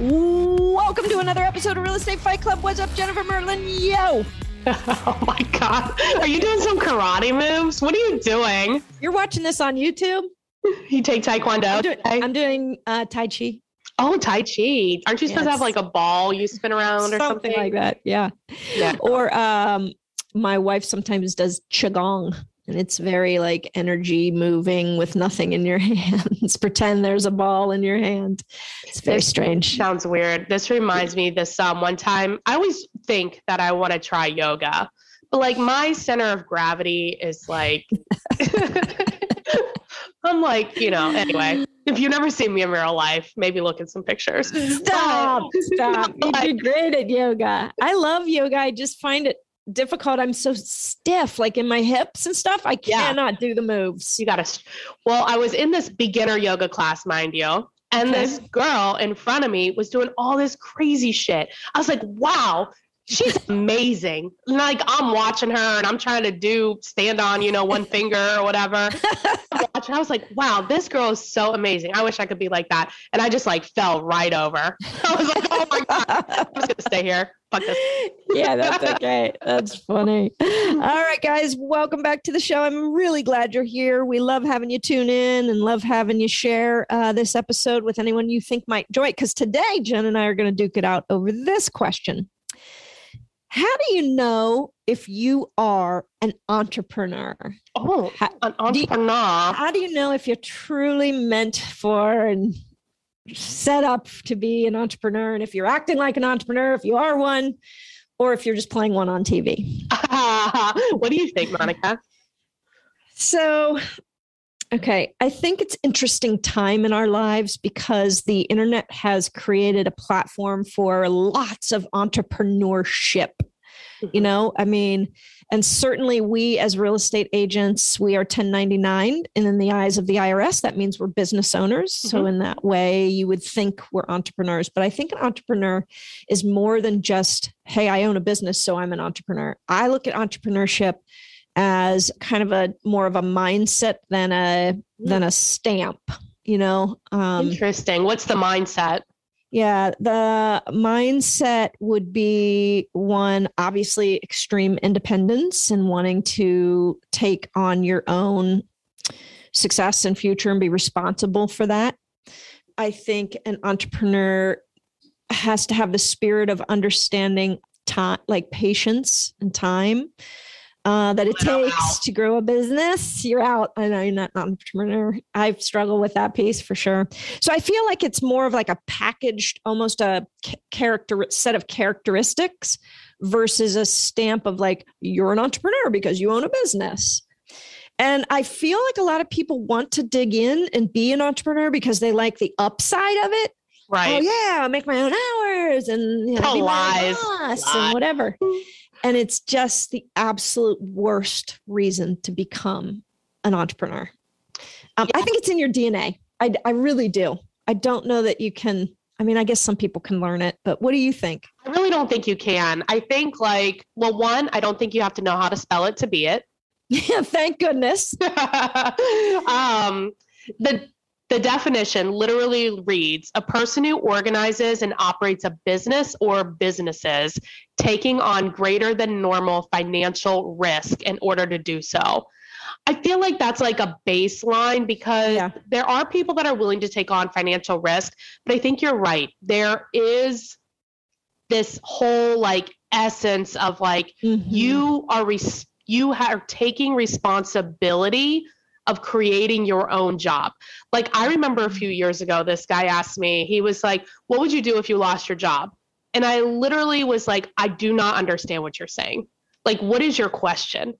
Welcome to another episode of Real Estate Fight Club. What's up, Jennifer Merlin? Yo. Oh my God. Are you doing some karate moves? What are you doing? You're watching this on YouTube? You take Taekwondo? I'm doing, I'm doing uh, Tai Chi. Oh, Tai Chi. Aren't you supposed Yes. to have like a ball you spin around or something something? like that. Yeah. Yeah. Or um, my wife sometimes does Qigong. And it's very like energy moving with nothing in your hands. Pretend there's a ball in your hand. It's very This strange. Sounds weird. This reminds me this um one time I always think that I want to try yoga. But like my center of gravity is like I'm like, you know, anyway, if you've never seen me in real life, maybe look at some pictures. Stop. Stop. You Like- do great at yoga. I love yoga. I just find it difficult. I'm so stiff, like in my hips and stuff. I Yeah. cannot do the moves. You gotta. Well, I was in this beginner yoga class, mind you, and Okay. this girl in front of me was doing all this crazy shit. I was like, wow. She's amazing. Like I'm watching her and I'm trying to do stand on, you know, one finger or whatever. I was like, wow, this girl is so amazing. I wish I could be like that. And I just like fell right over. I was like, oh my God, I'm just gonna stay here. Fuck this. yeah, that's okay. That's funny. All right, guys, welcome back to the show. I'm really glad you're here. We love having you tune in and love having you share uh, this episode with anyone you think might enjoy it. Because today, Jen and I are going to duke it out over this question How do you know if you are an entrepreneur? Oh, Ha- an do you- entrepreneur. How do you know if you're truly meant for and set up to be an entrepreneur? And if you're acting like an entrepreneur, if you are one, or if you're just playing one on TV? what do you think, Monica? So, okay, I think it's interesting time in our lives because the internet has created a platform for lots of entrepreneurship. You know, I mean, and certainly we as real estate agents, we are 1099. And in the eyes of the IRS, that means we're business owners. So, Mhm. in that way, you would think we're entrepreneurs. But I think an entrepreneur is more than just, hey, I own a business, so I'm an entrepreneur. I look at entrepreneurship as kind of a more of a mindset than a than a stamp you know um Interesting. What's the mindset? Yeah the mindset would be one obviously extreme independence and wanting to take on your own success and future and be responsible for that. I think an entrepreneur has to have the spirit of understanding time like patience and time uh, that it takes to grow a business you're out i know you're not an entrepreneur i've struggled with that piece for sure so I feel like it's more of like a packaged, almost a character set of characteristics versus a stamp of like you're an entrepreneur because you own a business. And I feel like a lot of people want to dig in and be an entrepreneur because they like the upside of it. Right. Oh yeah, I'll make my own hours and you know, Oh, be my lies. boss Lies. and whatever. And it's just the absolute worst reason to become an entrepreneur. Um, I think it's in your DNA. I, I really do. I don't know that you can. I mean, I guess some people can learn it, but what do you think? I really don't think you can. I think like, well, one, I don't think you have to know how to spell it to be it. Yeah, thank goodness. um, the the definition literally reads a person who organizes and operates a business or businesses taking on greater than normal financial risk in order to do so. I feel like that's like a baseline because Yeah. there are people that are willing to take on financial risk, but I think you're right. There is this whole like essence of like Mhm. you are res- you are taking responsibility of creating your own job. Like I remember a few mm-hmm. years ago this guy asked me, he was like, "What would you do if you lost your job?" And I literally was like, "I do not understand what you're saying. Like what is your question?"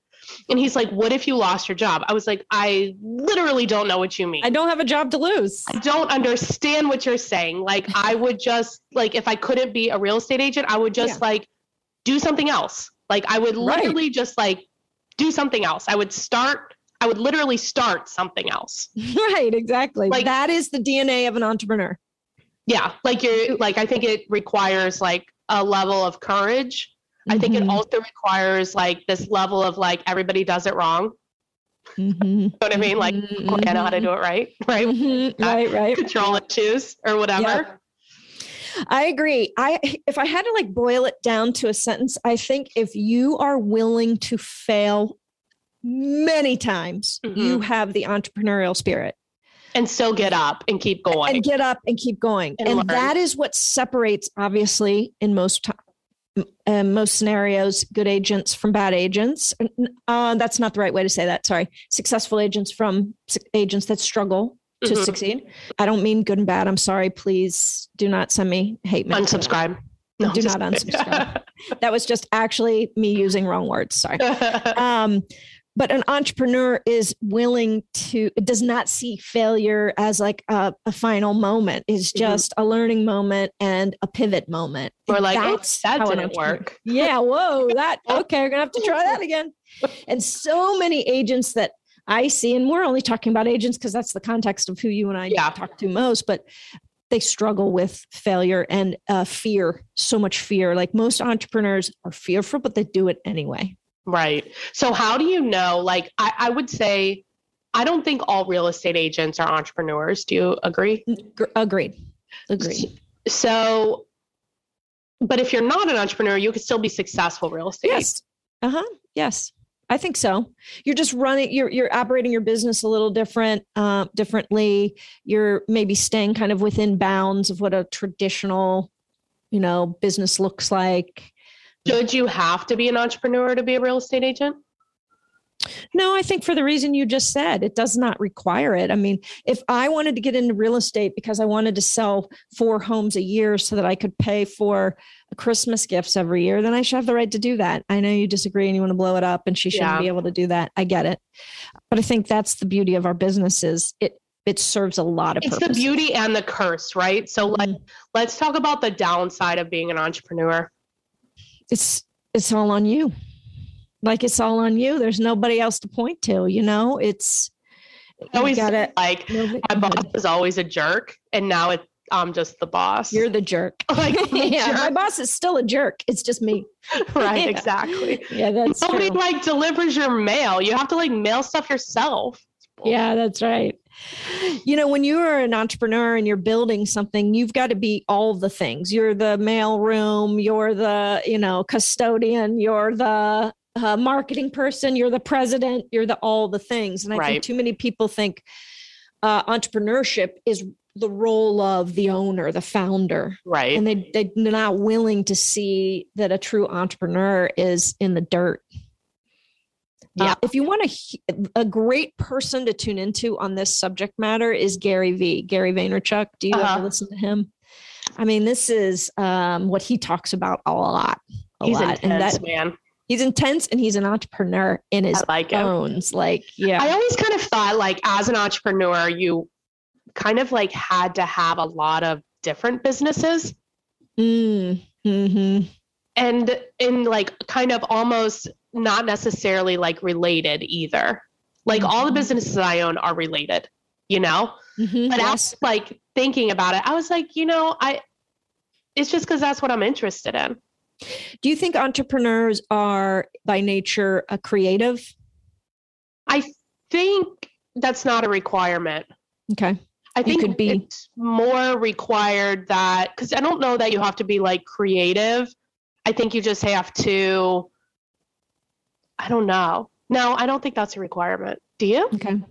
And he's like, What if you lost your job? I was like, I literally don't know what you mean. I don't have a job to lose. I don't understand what you're saying. Like, I would just, like, if I couldn't be a real estate agent, I would just, Yeah. like, do something else. Like I would Right. literally just like do something else. I would start, I would literally start something else. right, exactly. Like- that is the DNA of an entrepreneur. Yeah. Like you're like, I think it requires like a level of courage. I think it Mhm, also requires like this level of like everybody does it wrong. mhm, You know what I mean? Like, mhm, okay, I know how to do it right, right? mhm, Right, right. Control and choose or whatever. I agree. I if I had to like boil it down to a sentence, I think if you are willing to fail many times, you have the entrepreneurial spirit And still get up and keep going. and get up and keep going. And And, that is what separates obviously in most uh, most scenarios good agents from bad agents. Uh, that's not the right way to say that. Sorry. Successful agents from agents that struggle to Mhm. succeed. I don't mean good and bad. I'm sorry. Please do not send me hate mail. Unsubscribe. Do not kidding. That was just actually me using wrong words. Sorry. Um, but an entrepreneur is willing to does not see failure as like a, a final moment. It's Mhm. just a learning moment and a pivot moment. We're like, oh, that didn't work. Yeah. Whoa. That okay. We're gonna have to try that again. And so many agents that I see, and we're only talking about agents because that's the context of who you and I Yeah. talk to most, but they struggle with failure and uh, fear, so much fear. Like most entrepreneurs are fearful, but they do it anyway. Right. So how do you know? Like I, I would say I don't think all real estate agents are entrepreneurs. Do you agree? Agreed. Agreed. So but if you're not an entrepreneur, you could still be successful real estate. Yes. Uh huh. Yes. I think so. You're just running. You're you're operating your business a little different, uh, differently. You're maybe staying kind of within bounds of what a traditional, you know, business looks like. Should you have to be an entrepreneur to be a real estate agent? No, I think for the reason you just said, it does not require it. I mean, if I wanted to get into real estate because I wanted to sell four homes a year so that I could pay for Christmas gifts every year, then I should have the right to do that. I know you disagree and you want to blow it up and she shouldn't Yeah. be able to do that. I get it. But I think that's the beauty of our businesses. it it serves a lot of It's the purposes. beauty and the curse, right? So like Mhm. let's talk about the downside of being an entrepreneur. It's it's all on you. Like it's all on you. There's nobody else to point to, you know? It's I always gotta say, like my boss is always a jerk and now it I'm just the boss. You're the jerk. like the yeah, my boss is still a jerk. It's just me. right, Yeah. exactly. Yeah, that's Nobody true. like delivers your mail. You have to like mail stuff yourself. Yeah, that's right. You know, when you are an entrepreneur and you're building something, you've got to be all the things. You're the mail room, you're the, you know, custodian, you're the uh, marketing person, you're the president, you're the all the things. And I Right. think too many people think uh, entrepreneurship is the role of the owner, the founder. Right. And they, they're not willing to see that a true entrepreneur is in the dirt. Yeah. Uh, if you want a, a great person to tune into on this subject matter is Gary V. Gary Vaynerchuk. Do you Uh-huh. ever listen to him? I mean, this is um, what he talks about a lot. A He's lot. intense, and that man. he's intense and he's an entrepreneur in his I like him. bones. Like, yeah. I always kind of thought like as an entrepreneur, you kind of like had to have a lot of different businesses Mm, mhm. and in like kind of almost not necessarily like related either. Like all the Mhm. businesses I own are related, you know? Mhm. But Yes. like thinking about it, I was like, you know, I it's just because that's what I'm interested in. Do you think entrepreneurs are by nature a creative? I think that's not a requirement. Okay. I think could be- it's more required that because I don't know that you have to be like creative. I think you just have to. I don't know. No, I don't think that's a requirement. Do you? Okay.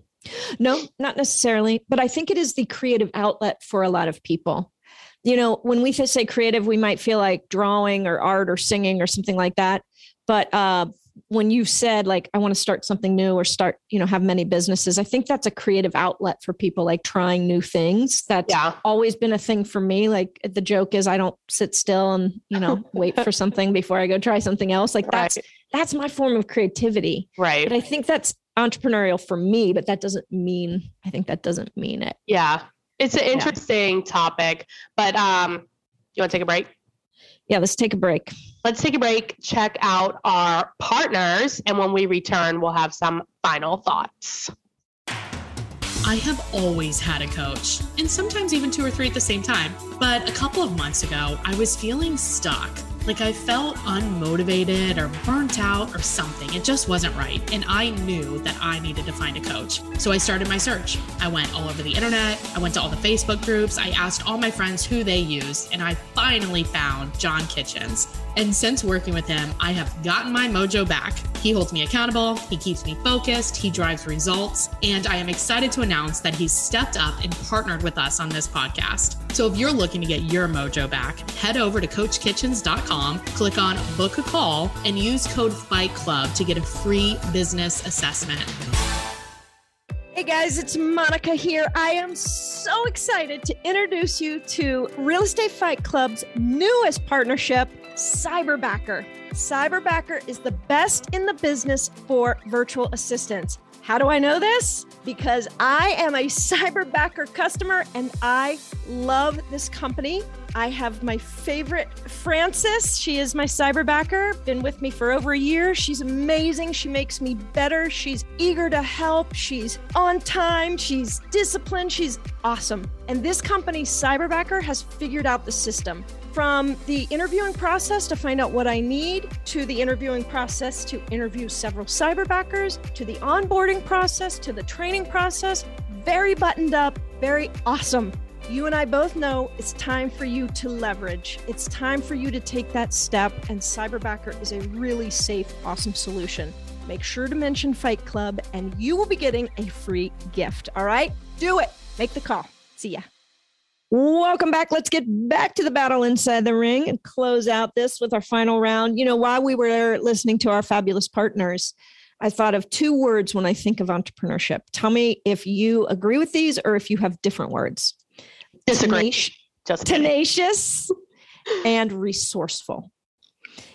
No, not necessarily, but I think it is the creative outlet for a lot of people. You know, when we say creative, we might feel like drawing or art or singing or something like that. But uh, when you said like I want to start something new or start, you know, have many businesses, I think that's a creative outlet for people like trying new things. That's Yeah. always been a thing for me. Like the joke is I don't sit still and, you know, wait for something before I go try something else. Like Right. that's my form of creativity. Right. But I think that's entrepreneurial for me, but that doesn't mean I think that doesn't mean it. Yeah. It's an interesting topic, but um, you want to take a break? Yeah, let's take a break. Let's take a break, check out our partners, and when we return, we'll have some final thoughts. I have always had a coach, and sometimes even two or three at the same time. But a couple of months ago, I was feeling stuck. Like I felt unmotivated or burnt out or something. It just wasn't right. And I knew that I needed to find a coach. So I started my search. I went all over the internet. I went to all the Facebook groups. I asked all my friends who they used. And I finally found John Kitchens. And since working with him, I have gotten my mojo back. He holds me accountable, he keeps me focused, he drives results, and I am excited to announce that he's stepped up and partnered with us on this podcast. So if you're looking to get your mojo back, head over to CoachKitchens.com, click on book a call, and use code Fight Club to get a free business assessment. Hey guys, it's Monica here. I am so excited to introduce you to Real Estate Fight Club's newest partnership Cyberbacker. Cyberbacker is the best in the business for virtual assistants. How do I know this? Because I am a Cyberbacker customer and I love this company. I have my favorite Frances. She is my cyberbacker, been with me for over a year. She's amazing. She makes me better. She's eager to help. She's on time. She's disciplined. She's awesome. And this company, Cyberbacker, has figured out the system from the interviewing process to find out what I need, to the interviewing process to interview several cyberbackers, to the onboarding process, to the training process. Very buttoned up, very awesome. You and I both know it's time for you to leverage. It's time for you to take that step, and Cyberbacker is a really safe, awesome solution. Make sure to mention Fight Club, and you will be getting a free gift. All right? Do it. Make the call. See ya. Welcome back. Let's get back to the battle inside the ring and close out this with our final round. You know, while we were listening to our fabulous partners, I thought of two words when I think of entrepreneurship. Tell me if you agree with these or if you have different words. Disagree. Tenacious, Just tenacious and resourceful.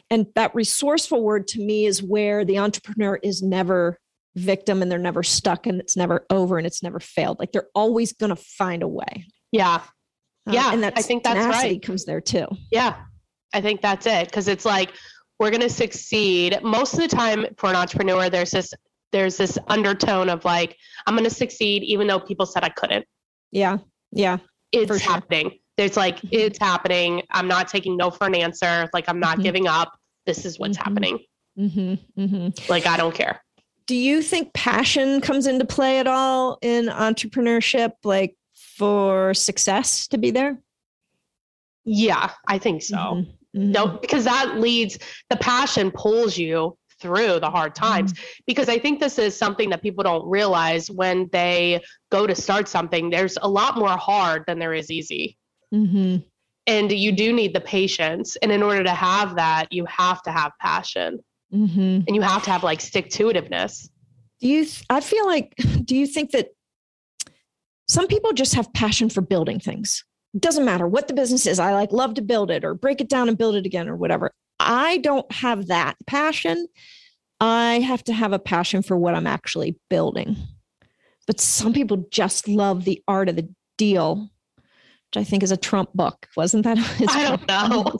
And that resourceful word to me is where the entrepreneur is never victim and they're never stuck and it's never over and it's never failed. Like they're always going to find a way. Yeah. Uh, Yeah, and that's I think that's right. comes there too. Yeah, I think that's it because it's like we're going to succeed. Most of the time for an entrepreneur, there's this there's this undertone of like I'm going to succeed even though people said I couldn't. Yeah. Yeah. It's sure. happening. There's like it's happening. I'm not taking no for an answer. Like I'm not Mhm. giving up. This is what's Mhm. happening. Mm-hmm, mm-hmm. Like I don't care. Do you think passion comes into play at all in entrepreneurship, like for success to be there? Yeah, I think so. Mhm, mhm. No, because that leads the passion pulls you through the hard times. Because I think this is something that people don't realize when they go to start something. There's a lot more hard than there is easy. Mhm. And you do need the patience. And in order to have that, you have to have passion and you have to have like stick to itiveness. Do you? Th- I feel like. Do you think that some people just have passion for building things? It doesn't matter what the business is. I like love to build it or break it down and build it again or whatever. I don't have that passion. I have to have a passion for what I'm actually building. But some people just love the art of the deal, which I think is a Trump book. Wasn't that? I don't know.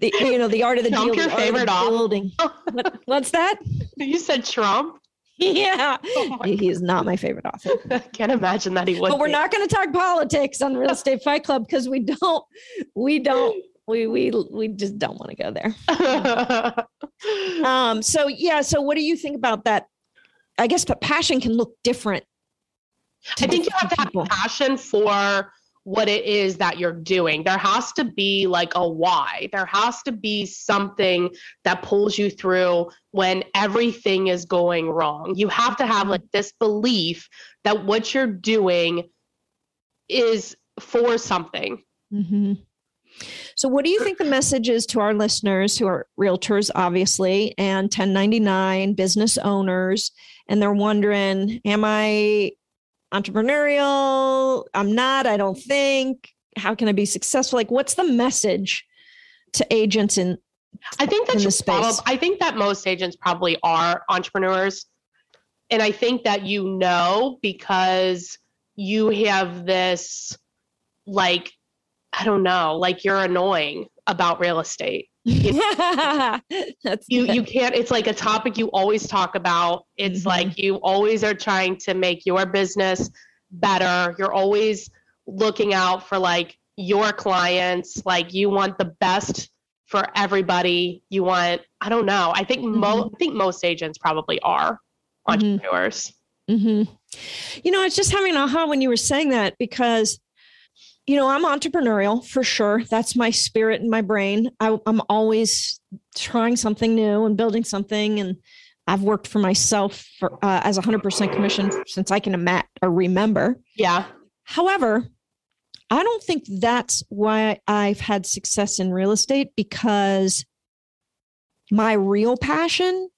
the, you know, the art of the Trump deal. your the art of the favorite author? building. What, what's that? you said Trump? yeah. Oh He is not my favorite author. I can't imagine that he would. But we're be. not going to talk politics on the Real Estate Fight Club because we don't, we don't, we we we just don't want to go there. Um. So yeah. So what do you think about that? I guess, but passion can look different. I think you have to have people. passion for what it is that you're doing. There has to be like a why. There has to be something that pulls you through when everything is going wrong. You have to have like this belief that what you're doing is for something. Mhm. So, what do you think the message is to our listeners who are realtors, obviously, and 1099 business owners, and they're wondering, am I entrepreneurial? I'm not, I don't think. How can I be successful? Like, what's the message to agents in I think in that you space. prob- I think that most agents probably are entrepreneurs. And I think that you know because you have this like I don't know, like you're annoying about real estate. That's You good. you can't it's like a topic you always talk about. It's Mhm. like you always are trying to make your business better. You're always looking out for like your clients, like you want the best for everybody. You want I don't know. I think mo- I think most agents probably are Mhm. entrepreneurs. hmm You know, I was just having an aha when you were saying that because, you know, I'm entrepreneurial for sure. That's my spirit and my brain. I, I'm always trying something new and building something. And I've worked for myself for, uh, as 100% commission since I can ima- or remember. Yeah. However, I don't think that's why I've had success in real estate because my real passion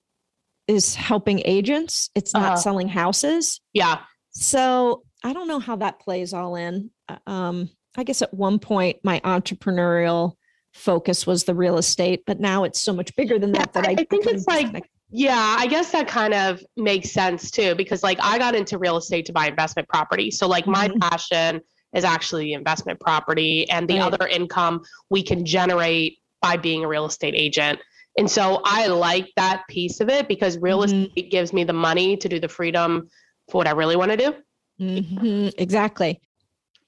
is helping agents. It's not Uh-huh. selling houses. Yeah. So I don't know how that plays all in. Uh, Um, I guess at one point my entrepreneurial focus was the real estate, but now it's so much bigger than that. That I, I think it's like-. Yeah, I guess that kind of makes sense too, because like I got into real estate to buy investment property. So like my Mhm. passion is actually the investment property and the Right. other income we can generate by being a real estate agent. And so I like that piece of it because real Mhm. estate gives me the money to do the freedom for what I really want to do. Mhm, exactly.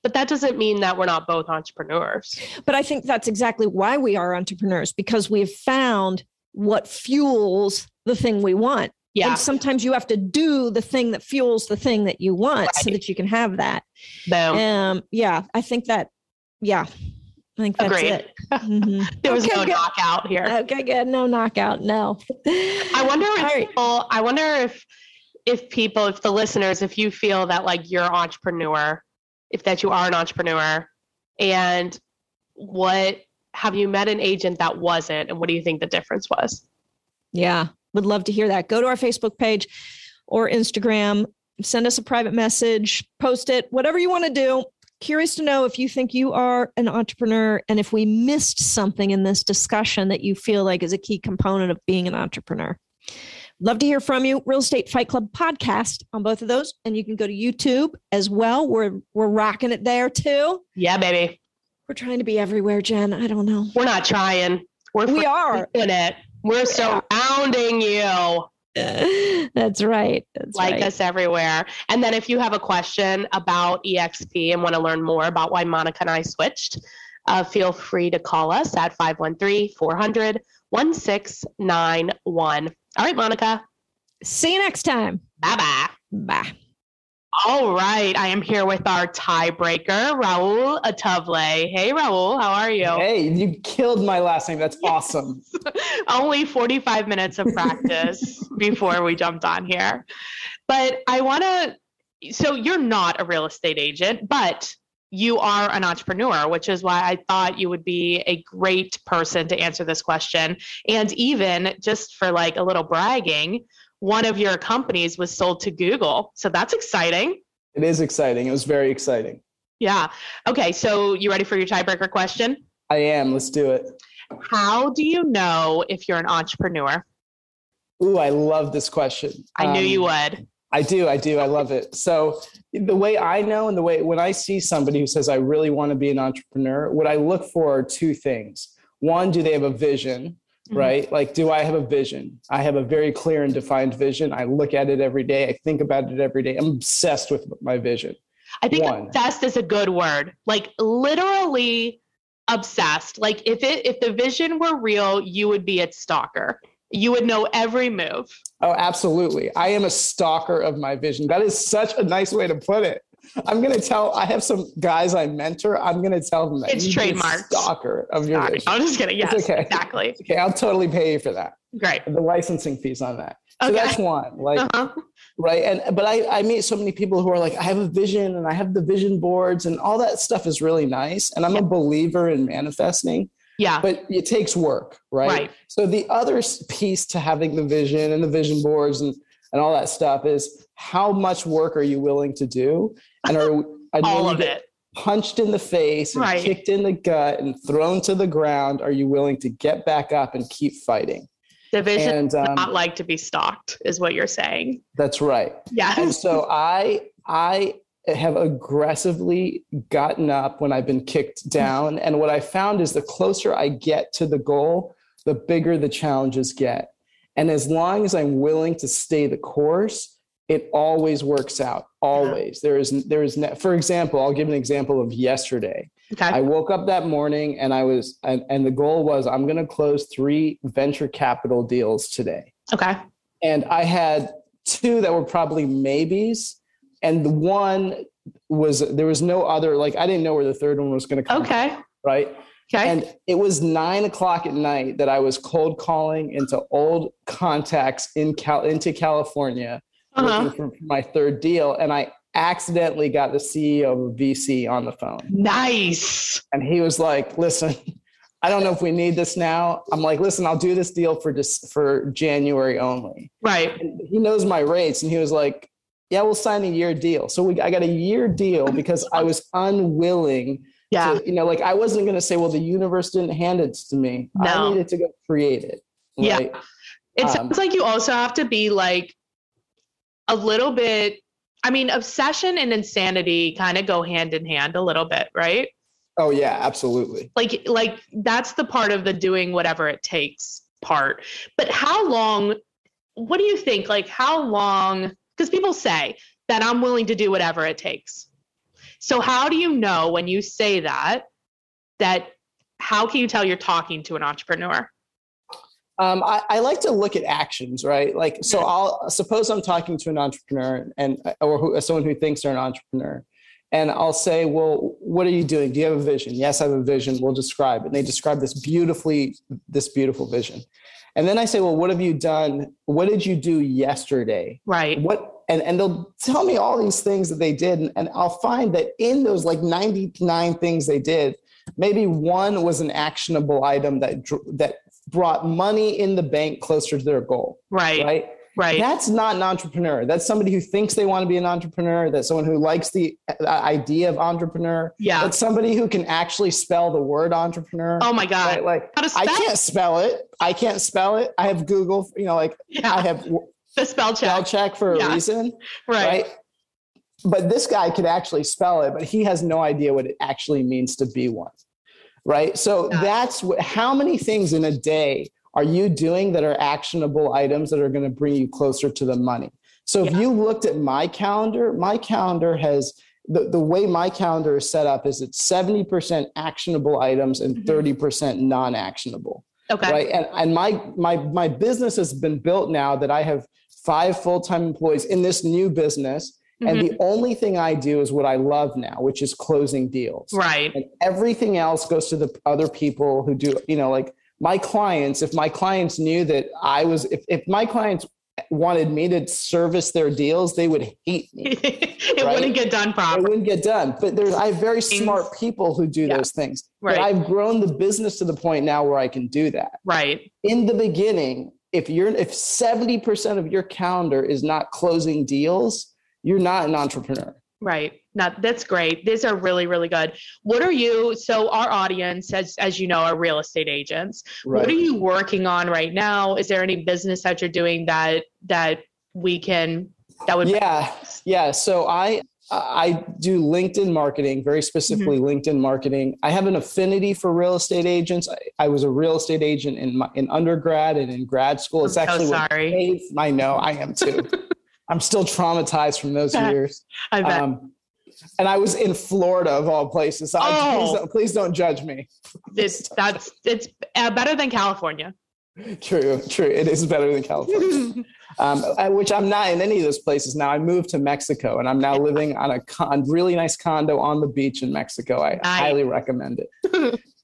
But that doesn't mean that we're not both entrepreneurs. But I think that's exactly why we are entrepreneurs because we've found what fuels the thing we want. Yeah. And sometimes you have to do the thing that fuels the thing that you want so that you can have that. Boom. Um, yeah, I think that, yeah, I think that's Agreed. it. Mhm. there was Okay, no good. knockout here. Okay, good. No knockout. No. I wonder if right. people, I wonder if if people, if the listeners, if you feel that like you're entrepreneur, if that you are an entrepreneur, and what have you met an agent that wasn't, and what do you think the difference was? Yeah, would love to hear that. Go to our Facebook page or Instagram, send us a private message, post it, whatever you want to do. Curious to know if you think you are an entrepreneur and if we missed something in this discussion that you feel like is a key component of being an entrepreneur. Love to hear from you. Real Estate Fight Club podcast on both of those. And you can go to YouTube as well. We're we're rocking it there too. Yeah, baby, We're trying to be everywhere, Jen. I don't know. we're not trying. We're We are. in it. We're surrounding you. That's right. That's like right. us everywhere. And then if you have a question about EXP and want to learn more about why Monica and I switched, uh, feel free to call us at 513 400 1691. All right, Monica. See you next time. Bye bye. Bye. All right. I am here with our tiebreaker, Rahul Atavle. Hey, Rahul. How are you? Hey, you killed my last name. That's awesome. Only 45 minutes of practice before we jumped on here. But I want to, so you're not a real estate agent, but you are an entrepreneur, which is why I thought you would be a great person to answer this question. And even just for like a little bragging, one of your companies was sold to Google. So that's exciting. It is exciting. It was very exciting. Yeah. Okay. So you ready for your tiebreaker question? I am. Let's do it. How do you know if you're an entrepreneur? Ooh, I love this question. I knew Um, you would. I do. I do. I love it. So, the way I know and the way when I see somebody who says, I really want to be an entrepreneur, what I look for are two things. One, do they have a vision? Mhm. Right? Like, do I have a vision? I have a very clear and defined vision. I look at it every day. I think about it every day. I'm obsessed with my vision. I think One. obsessed is a good word. Like literally obsessed. Like if it if the vision were real, you would be its stalker. You would know every move. Oh, absolutely. I am a stalker of my vision. That is such a nice way to put it. I'm going to tell, I have some guys I mentor. I'm going to tell them that It's a stalker of your Sorry, vision. I'm just kidding. Yes, It's okay. exactly. Okay, I'll totally pay you for that. Great. The licensing fees on that. So Okay. that's one. Like, Uh-huh. right. And, but I, I meet so many people who are like, I have a vision and I have the vision boards and all that stuff is really nice. And I'm a believer in manifesting. Yeah. but it takes work, right? Right. So the other piece to having the vision and the vision boards and and all that stuff is how much work are you willing to do, and are when All of it. punched in the face and Right. kicked in the gut and thrown to the ground, are you willing to get back up and keep fighting? The vision And does not um, like to be stalked, is what you're saying. that's right. Yeah. and so I I have aggressively gotten up when I've been kicked down. And what I found is the closer I get to the goal, the bigger the challenges get. And as long as I'm willing to stay the course, it always works out. Always. There is, there is, ne- for example, I'll give an example of yesterday. Okay. I woke up that morning and I was, and, and the goal was I'm going to close three venture capital deals today. okay. And I had two that were probably maybes. And the one was, there was no other, like, I didn't know where the third one was going to come. from, Okay. Right. Okay. And it was nine o'clock at night that I was cold calling into old contacts in Cal into California uh-huh. for my third deal. And I accidentally got the CEO of a VC on the phone. Nice. And he was like, listen, I don't know if we need this now. I'm like, listen, I'll do this deal for just for January only. Right. And he knows my rates. And he was like, yeah, we'll sign a year deal. So we, I got a year deal because I was unwilling Yeah. to, you know, like I wasn't going to say, well, the universe didn't hand it to me. I needed to go create it. Yeah. It Um, sounds like you also have to be like a little bit. I mean, obsession and insanity kind of go hand in hand a little bit, right? Oh yeah, absolutely. Like, like that's the part of the doing whatever it takes part. But how long? What do you think? Like, how long? Because people say that I'm willing to do whatever it takes. So how do you know when you say that? That how can you tell you're talking to an entrepreneur? Um, I, I like to look at actions, right? Like, so I'll suppose I'm talking to an entrepreneur and or who, someone who thinks they're an entrepreneur, and I'll say, "Well, what are you doing? Do you have a vision?" Yes, I have a vision. We'll describe it. And they describe this beautifully, this beautiful vision, and then I say, "Well, what have you done? What did you do yesterday? Right. What?" And and they'll tell me all these things that they did, and, and I'll find that in those like 99 things they did, maybe one was an actionable item that that brought money in the bank closer to their goal Right. right Right. that's not an entrepreneur that's somebody who thinks they want to be an entrepreneur that's someone who likes the uh, idea of entrepreneur yeah. that's somebody who can actually spell the word entrepreneur Oh my God. right? like How to spell? i can't spell it i can't spell it i have google you know like yeah. i have the spell check, spell check. for a reason Right. right but this guy could actually spell it but he has no idea what it actually means to be one right so Yeah. that's what how many things in a day are you doing that are actionable items that are going to bring you closer to the money so if Yeah. you looked at my calendar my calendar has the, the way my calendar is set up is it's 70% actionable items and Mhm. 30% non-actionable Okay. right and, and my my my business has been built now that i have five full-time employees in this new business and Mhm. the only thing i do is what i love now which is closing deals right. and everything else goes to the other people who do you know like my clients if my clients knew that i was if, if my clients wanted me to service their deals they would hate me it Right? wouldn't get done properly. it wouldn't get done but there's i have very Things- smart people who do Yeah. those things Right. but i've grown the business to the point now where i can do that Right. in the beginning, if you're if 70% of your calendar is not closing deals, you're not an entrepreneur. Right. Now that's great. These are really, really good. What are you? So our audience, as as you know, are real estate agents. What are you working on right now? Is there any business that you're doing that that we can that would Yeah. Yeah. So I I do LinkedIn marketing, very specifically Mm-hmm. LinkedIn marketing. I have an affinity for real estate agents. I, I was a real estate agent in my, in undergrad and in grad school. It's I'm so actually what sorry. I know I am too. I'm still traumatized from those years. I bet. Um, and I was in Florida of all places. So I, Oh. please, don't, please don't judge me. it's that's it's uh, better than California. True, true. It is better than California. um, I- which I'm not in any of those places now. I moved to Mexico and I'm now living on a con- really nice condo on the beach in Mexico. I Nice. highly recommend it.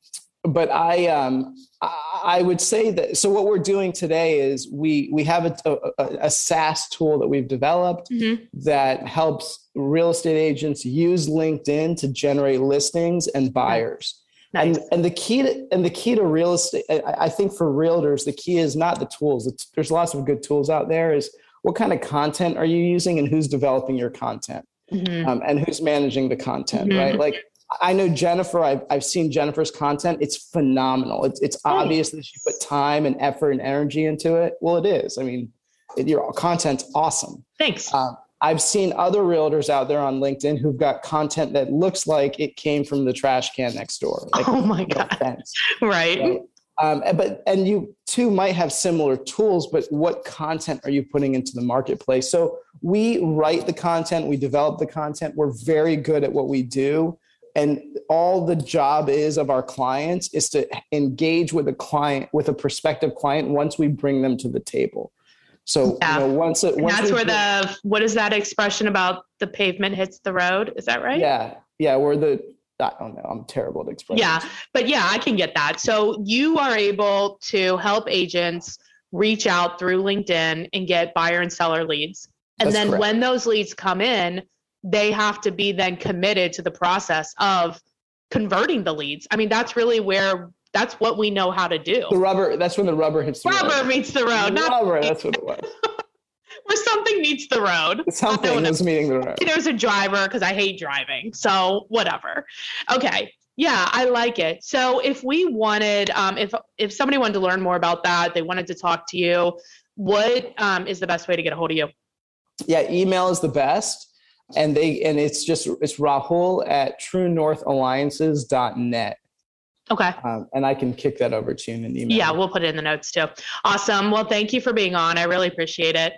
but I, um, I would say that. So what we're doing today is we we have a, a, a SaaS tool that we've developed Mhm. that helps real estate agents use LinkedIn to generate listings and buyers. Nice. And, and the key to and the key to real estate, I, I think for realtors, the key is not the tools. It's, there's lots of good tools out there. Is what kind of content are you using and who's developing your content Mhm. um, and who's managing the content, Mhm. right? Like I know Jennifer. I've I've seen Jennifer's content. It's phenomenal. It's it's Thanks. obvious that she put time and effort and energy into it. Well, it is. I mean, it, your content's awesome. Thanks. Um, I've seen other realtors out there on LinkedIn who've got content that looks like it came from the trash can next door. Like, oh my no God. offense, Right. right? Um, but and you too might have similar tools, but what content are you putting into the marketplace? So we write the content, we develop the content. We're very good at what we do, and all the job is of our clients is to engage with a client, with a prospective client, once we bring them to the table. So Yeah. you know, once it, once that's where bring- the what is that expression about the pavement hits the road? Is that right? yeah yeah we're the I don't know I'm terrible at explaining. Yeah, but yeah, I can get that. So you are able to help agents reach out through LinkedIn and get buyer and seller leads. And That's then correct. when those leads come in, they have to be then committed to the process of converting the leads. I mean, that's really where that's what we know how to do. the rubber that's when the rubber hits the Rubber road. meets the road, not rubber that's what it was. where something meets the road. Something was meeting the road. there's a driver because I hate driving. So whatever. Okay. Yeah, I like it. So if we wanted, um, if if somebody wanted to learn more about that, they wanted to talk to you, what um, is the best way to get a hold of you? Yeah, email is the best. And they and it's just it's Rahul at truenorthalliances.net. Okay. Um, and I can kick that over to you in an email. Yeah, we'll put it in the notes too. Awesome. Well, thank you for being on. I really appreciate it.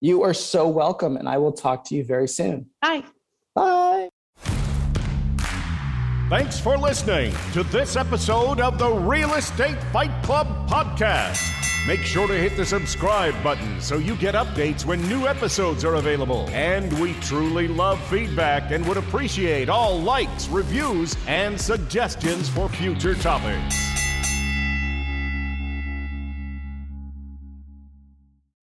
You are so welcome, and I will talk to you very soon. Bye. Bye. Thanks for listening to this episode of the Real Estate Fight Club podcast. Make sure to hit the subscribe button so you get updates when new episodes are available. And we truly love feedback and would appreciate all likes, reviews, and suggestions for future topics.